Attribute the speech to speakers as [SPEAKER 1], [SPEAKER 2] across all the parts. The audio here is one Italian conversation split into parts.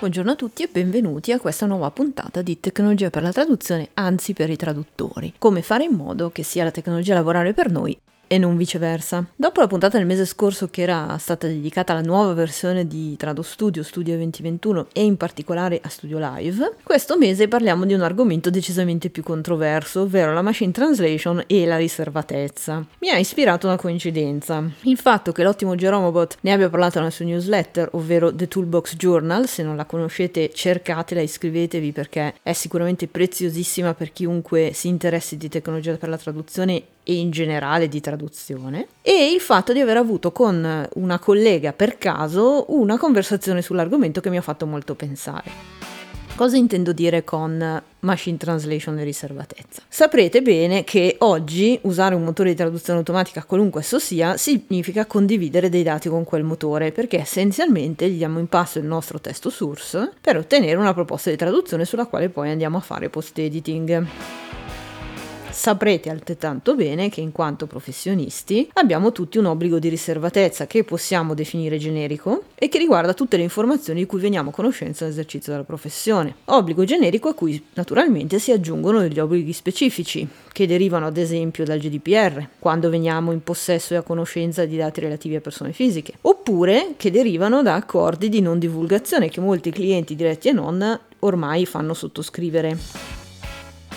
[SPEAKER 1] Buongiorno a tutti e benvenuti a questa nuova puntata di Tecnologia per la traduzione, anzi per i traduttori. Come fare in modo che sia la tecnologia a lavorare per noi e non viceversa. Dopo la puntata del mese scorso che era stata dedicata alla nuova versione di Trado Studio, Studio 2021 e in particolare a Studio Live, questo mese parliamo di un argomento decisamente più controverso, ovvero la machine translation e la riservatezza. Mi ha ispirato una coincidenza, il fatto che l'ottimo Geromobot ne abbia parlato nella sua newsletter, ovvero The Toolbox Journal, se non la conoscete cercatela, iscrivetevi perché è sicuramente preziosissima per chiunque si interessi di tecnologia per la traduzione e in generale di traduzione e il fatto di aver avuto con una collega per caso una conversazione sull'argomento che mi ha fatto molto pensare. Cosa intendo dire con machine translation e riservatezza? Saprete bene che oggi usare un motore di traduzione automatica, qualunque esso sia, significa condividere dei dati con quel motore, perché essenzialmente gli diamo in passo il nostro testo source per ottenere una proposta di traduzione sulla quale poi andiamo a fare post editing saprete altrettanto bene che in quanto professionisti abbiamo tutti un obbligo di riservatezza che possiamo definire generico e che riguarda tutte le informazioni di cui veniamo a conoscenza nell'esercizio della professione. Obbligo generico a cui naturalmente si aggiungono degli obblighi specifici che derivano ad esempio dal GDPR, quando veniamo in possesso e a conoscenza di dati relativi a persone fisiche, oppure che derivano da accordi di non divulgazione che molti clienti diretti e non ormai fanno sottoscrivere.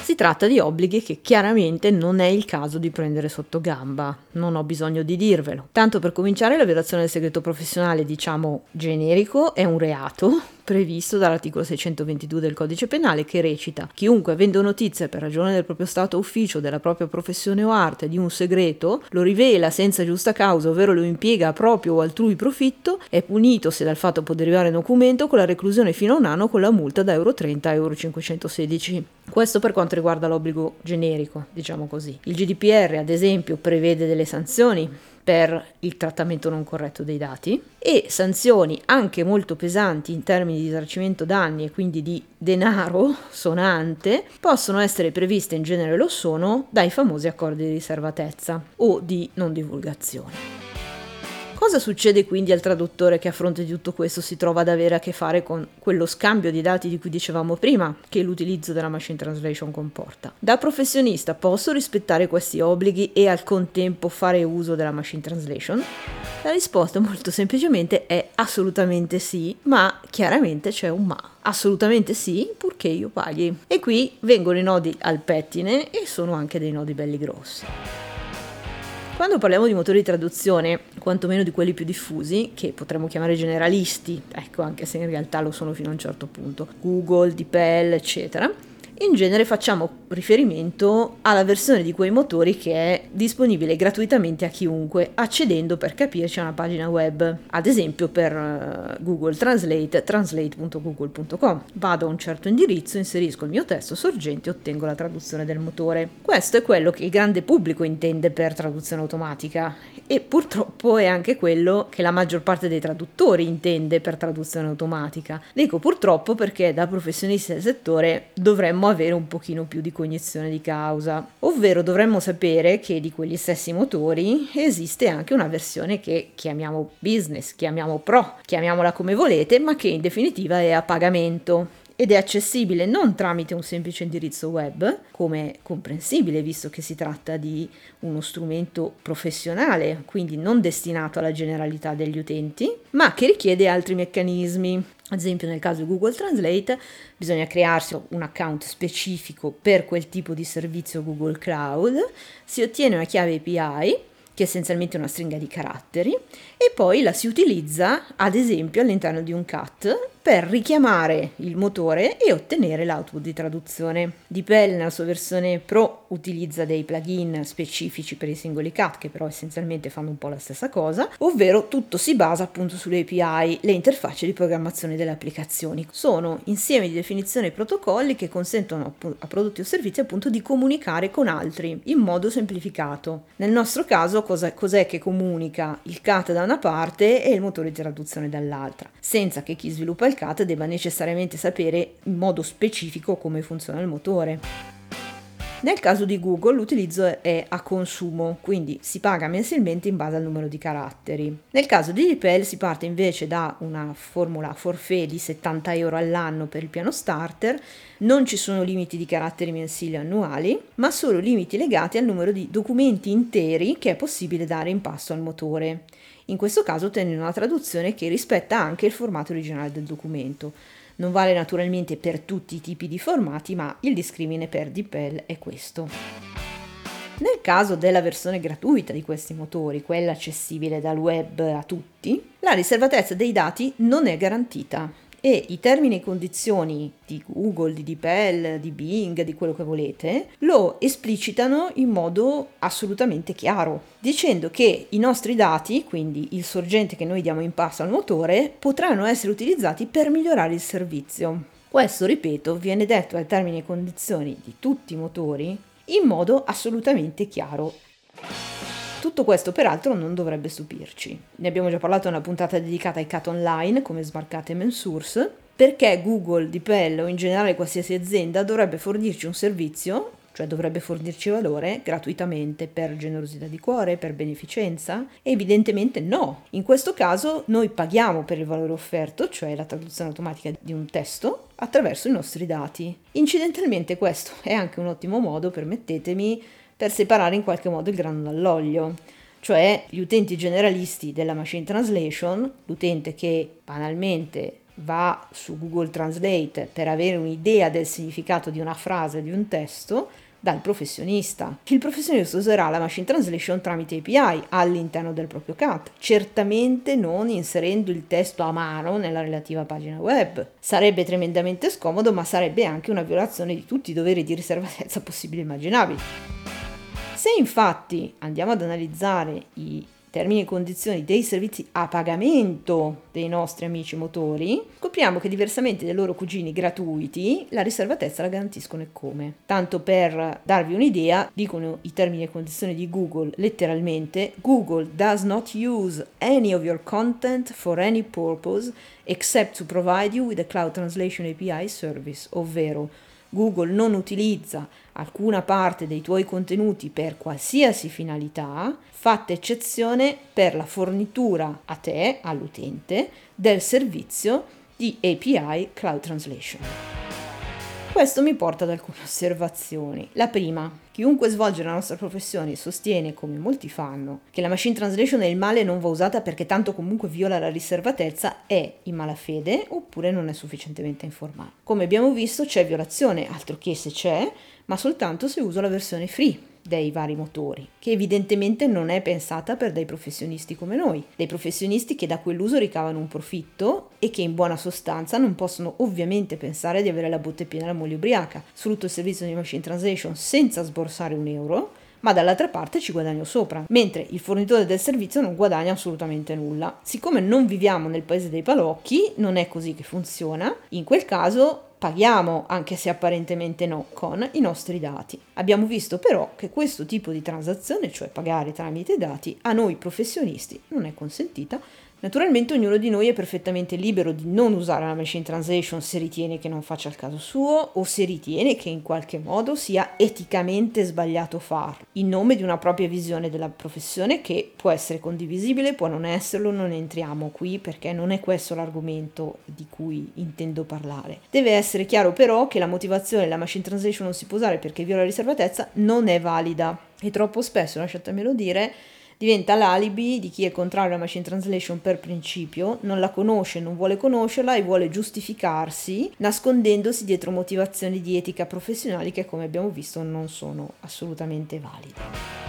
[SPEAKER 1] Si tratta di obblighi che chiaramente non è il caso di prendere sotto gamba, non ho bisogno di dirvelo. Tanto per cominciare la violazione del segreto professionale, diciamo generico, è un reato previsto dall'articolo 622 del codice penale che recita chiunque avendo notizia per ragione del proprio stato ufficio, della propria professione o arte di un segreto, lo rivela senza giusta causa, ovvero lo impiega a proprio o altrui profitto, è punito se dal fatto può derivare documento con la reclusione fino a un anno con la multa da euro 30 a euro 516. Questo per quanto riguarda l'obbligo generico, diciamo così. Il GDPR, ad esempio, prevede delle sanzioni per il trattamento non corretto dei dati e sanzioni anche molto pesanti in termini di risarcimento danni e quindi di denaro sonante possono essere previste, in genere lo sono, dai famosi accordi di riservatezza o di non divulgazione. Cosa succede quindi al traduttore che a fronte di tutto questo si trova ad avere a che fare con quello scambio di dati di cui dicevamo prima che l'utilizzo della machine translation comporta? Da professionista posso rispettare questi obblighi e al contempo fare uso della machine translation? La risposta molto semplicemente è assolutamente sì, ma chiaramente c'è un ma. Assolutamente sì, purché io paghi. E qui vengono i nodi al pettine e sono anche dei nodi belli grossi. Quando parliamo di motori di traduzione, quantomeno di quelli più diffusi, che potremmo chiamare generalisti, ecco anche se in realtà lo sono fino a un certo punto, Google, DeepL, eccetera, in genere facciamo riferimento alla versione di quei motori che è disponibile gratuitamente a chiunque, accedendo per capirci a una pagina web, ad esempio per eh, Google Translate, translate.google.com. Vado a un certo indirizzo, inserisco il mio testo sorgente e ottengo la traduzione del motore. Questo è quello che il grande pubblico intende per traduzione automatica e purtroppo è anche quello che la maggior parte dei traduttori intende per traduzione automatica. Dico purtroppo perché da professionisti del settore dovremmo avere un pochino più di cognizione di causa, ovvero dovremmo sapere che di quegli stessi motori esiste anche una versione che chiamiamo business, chiamiamo pro, chiamiamola come volete, ma che in definitiva è a pagamento ed è accessibile non tramite un semplice indirizzo web, come comprensibile visto che si tratta di uno strumento professionale, quindi non destinato alla generalità degli utenti, ma che richiede altri meccanismi. Ad esempio nel caso di Google Translate bisogna crearsi un account specifico per quel tipo di servizio Google Cloud, si ottiene una chiave API che è essenzialmente una stringa di caratteri, e poi la si utilizza ad esempio all'interno di un cat per richiamare il motore e ottenere l'output di traduzione. DeepL nella sua versione Pro utilizza dei plugin specifici per i singoli cat che però essenzialmente fanno un po' la stessa cosa, ovvero tutto si basa appunto sulle API, le interfacce di programmazione delle applicazioni. Sono insieme di definizioni e protocolli che consentono a prodotti o servizi appunto di comunicare con altri in modo semplificato. Nel nostro caso cos'è, cos'è che comunica il cat da una parte e il motore di traduzione dall'altra, senza che chi sviluppa il CAT debba necessariamente sapere in modo specifico come funziona il motore. Nel caso di Google l'utilizzo è a consumo, quindi si paga mensilmente in base al numero di caratteri. Nel caso di DeepL si parte invece da una formula forfait di 70 euro all'anno per il piano starter, non ci sono limiti di caratteri mensili annuali, ma solo limiti legati al numero di documenti interi che è possibile dare in pasto al motore. In questo caso ottenere una traduzione che rispetta anche il formato originale del documento. Non vale naturalmente per tutti i tipi di formati, ma il discrimine per DeepL è questo. Nel caso della versione gratuita di questi motori, quella accessibile dal web a tutti, la riservatezza dei dati non è garantita e i termini e condizioni di Google, di DeepL, di Bing, di quello che volete, lo esplicitano in modo assolutamente chiaro, dicendo che i nostri dati, quindi il sorgente che noi diamo in passo al motore, potranno essere utilizzati per migliorare il servizio. Questo, ripeto, viene detto ai termini e condizioni di tutti i motori in modo assolutamente chiaro. Tutto questo peraltro non dovrebbe stupirci. Ne abbiamo già parlato in una puntata dedicata ai cat online come Smarcate e Mensource, perché Google, DeepL o in generale qualsiasi azienda dovrebbe fornirci un servizio, cioè dovrebbe fornirci valore gratuitamente per generosità di cuore, per beneficenza? Evidentemente no. In questo caso noi paghiamo per il valore offerto, cioè la traduzione automatica di un testo, attraverso i nostri dati. Incidentalmente questo è anche un ottimo modo, permettetemi, per separare in qualche modo il grano dall'olio, cioè gli utenti generalisti della machine translation, l'utente che banalmente va su Google Translate per avere un'idea del significato di una frase, di un testo, dal professionista. Il professionista userà la machine translation tramite API all'interno del proprio CAT, certamente non inserendo il testo a mano nella relativa pagina web. Sarebbe tremendamente scomodo, ma sarebbe anche una violazione di tutti i doveri di riservatezza possibili e immaginabili. Se infatti andiamo ad analizzare i termini e condizioni dei servizi a pagamento dei nostri amici motori, scopriamo che diversamente dai loro cugini gratuiti, la riservatezza la garantiscono e come. Tanto per darvi un'idea, dicono i termini e condizioni di Google letteralmente, Google does not use any of your content for any purpose except to provide you with a cloud translation API service, ovvero Google non utilizza alcuna parte dei tuoi contenuti per qualsiasi finalità, fatta eccezione per la fornitura a te, all'utente, del servizio di API Cloud Translation. Questo mi porta ad alcune osservazioni. La prima, chiunque svolge la nostra professione sostiene, come molti fanno, che la machine translation è il male e non va usata perché tanto comunque viola la riservatezza, è in malafede oppure non è sufficientemente informato. Come abbiamo visto c'è violazione, altro che se c'è, ma soltanto se uso la versione free dei vari motori, che evidentemente non è pensata per dei professionisti come noi, dei professionisti che da quell'uso ricavano un profitto e che in buona sostanza non possono ovviamente pensare di avere la botte piena la moglie ubriaca. Sfrutto il servizio di machine translation senza sborsare un euro, ma dall'altra parte ci guadagno sopra, mentre il fornitore del servizio non guadagna assolutamente nulla. Siccome non viviamo nel paese dei balocchi, non è così che funziona, in quel caso paghiamo, anche se apparentemente no, con i nostri dati. Abbiamo visto però che questo tipo di transazione, cioè pagare tramite dati, a noi professionisti non è consentita Naturalmente ognuno di noi è perfettamente libero di non usare la machine translation se ritiene che non faccia il caso suo o se ritiene che in qualche modo sia eticamente sbagliato farlo, in nome di una propria visione della professione che può essere condivisibile, può non esserlo, non entriamo qui perché non è questo l'argomento di cui intendo parlare. Deve essere chiaro però che la motivazione della machine translation non si può usare perché viola la riservatezza non è valida e troppo spesso, lasciatemelo dire, diventa l'alibi di chi è contrario alla machine translation per principio, non la conosce, non vuole conoscerla e vuole giustificarsi nascondendosi dietro motivazioni di etica professionali che come abbiamo visto non sono assolutamente valide.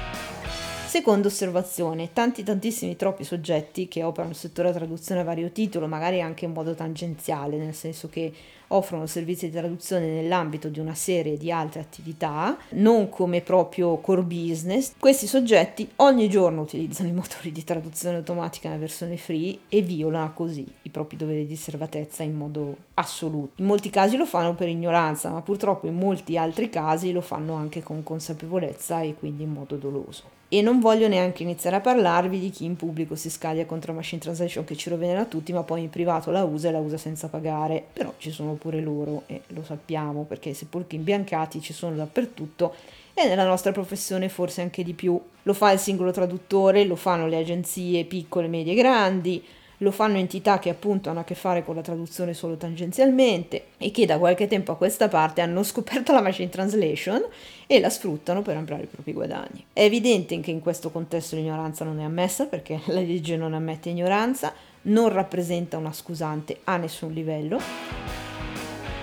[SPEAKER 1] Seconda osservazione, tanti tantissimi troppi soggetti che operano nel settore della traduzione a vario titolo, magari anche in modo tangenziale, nel senso che offrono servizi di traduzione nell'ambito di una serie di altre attività, non come proprio core business. Questi soggetti ogni giorno utilizzano i motori di traduzione automatica nella versione free e violano così i propri doveri di riservatezza in modo assoluto. In molti casi lo fanno per ignoranza, ma purtroppo in molti altri casi lo fanno anche con consapevolezza e quindi in modo doloso. E non voglio neanche iniziare a parlarvi di chi in pubblico si scaglia contro Machine Translation che ci rovina tutti, ma poi in privato la usa e la usa senza pagare. Però ci sono pure loro e lo sappiamo perché sepolcri imbiancati ci sono dappertutto e nella nostra professione forse anche di più. Lo fa il singolo traduttore, lo fanno le agenzie piccole, medie e grandi, lo fanno entità che appunto hanno a che fare con la traduzione solo tangenzialmente e che da qualche tempo a questa parte hanno scoperto la machine translation e la sfruttano per ampliare i propri guadagni. È evidente che in questo contesto l'ignoranza non è ammessa perché la legge non ammette ignoranza, non rappresenta una scusante a nessun livello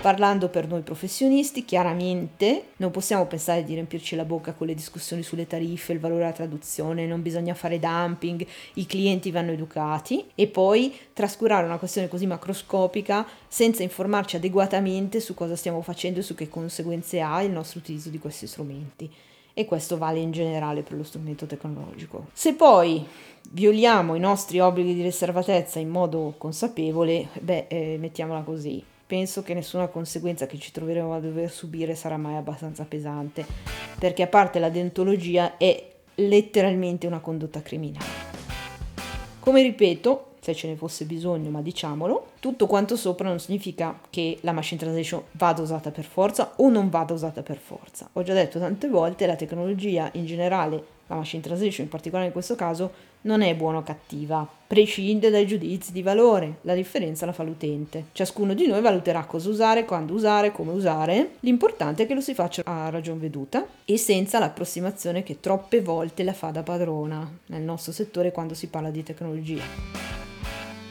[SPEAKER 1] Parlando per noi professionisti, chiaramente non possiamo pensare di riempirci la bocca con le discussioni sulle tariffe, il valore della traduzione, non bisogna fare dumping, i clienti vanno educati e poi trascurare una questione così macroscopica senza informarci adeguatamente su cosa stiamo facendo e su che conseguenze ha il nostro utilizzo di questi strumenti e questo vale in generale per lo strumento tecnologico. Se poi violiamo i nostri obblighi di riservatezza in modo consapevole, beh, eh, mettiamola così, penso che nessuna conseguenza che ci troveremo a dover subire sarà mai abbastanza pesante, perché a parte la deontologia è letteralmente una condotta criminale. Come ripeto, se ce ne fosse bisogno, ma diciamolo, tutto quanto sopra non significa che la machine translation vada usata per forza o non vada usata per forza. Ho già detto tante volte, la tecnologia in generale la machine translation in particolare in questo caso, non è buona o cattiva, prescinde dai giudizi di valore, la differenza la fa l'utente. Ciascuno di noi valuterà cosa usare, quando usare, come usare, l'importante è che lo si faccia a ragion veduta e senza l'approssimazione che troppe volte la fa da padrona nel nostro settore quando si parla di tecnologia.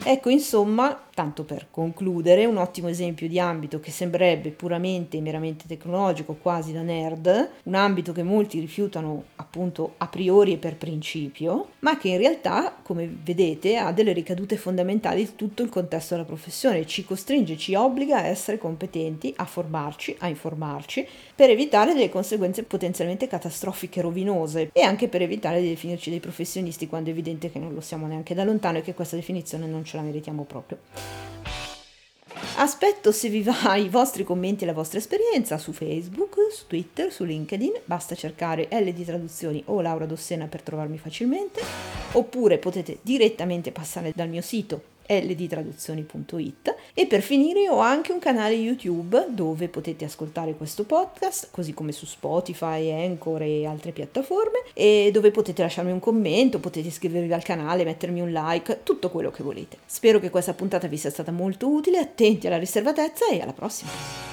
[SPEAKER 1] Ecco, insomma, tanto per concludere, un ottimo esempio di ambito che sembrerebbe puramente e meramente tecnologico, quasi da nerd, un ambito che molti rifiutano appunto a priori e per principio, ma che in realtà, come vedete, ha delle ricadute fondamentali su tutto il contesto della professione, ci costringe, ci obbliga a essere competenti, a formarci, a informarci, per evitare delle conseguenze potenzialmente catastrofiche, rovinose e anche per evitare di definirci dei professionisti quando è evidente che non lo siamo neanche da lontano e che questa definizione non ce la meritiamo proprio. Aspetto se vi va i vostri commenti e la vostra esperienza su Facebook, su Twitter, su LinkedIn, basta cercare LD Traduzioni o Laura Dossena per trovarmi facilmente, oppure potete direttamente passare dal mio sito ldtraduzioni.it e per finire ho anche un canale YouTube dove potete ascoltare questo podcast, così come su Spotify, Anchor e altre piattaforme e dove potete lasciarmi un commento, potete iscrivervi al canale, mettermi un like, tutto quello che volete. Spero che questa puntata vi sia stata molto utile, attenti alla riservatezza e alla prossima!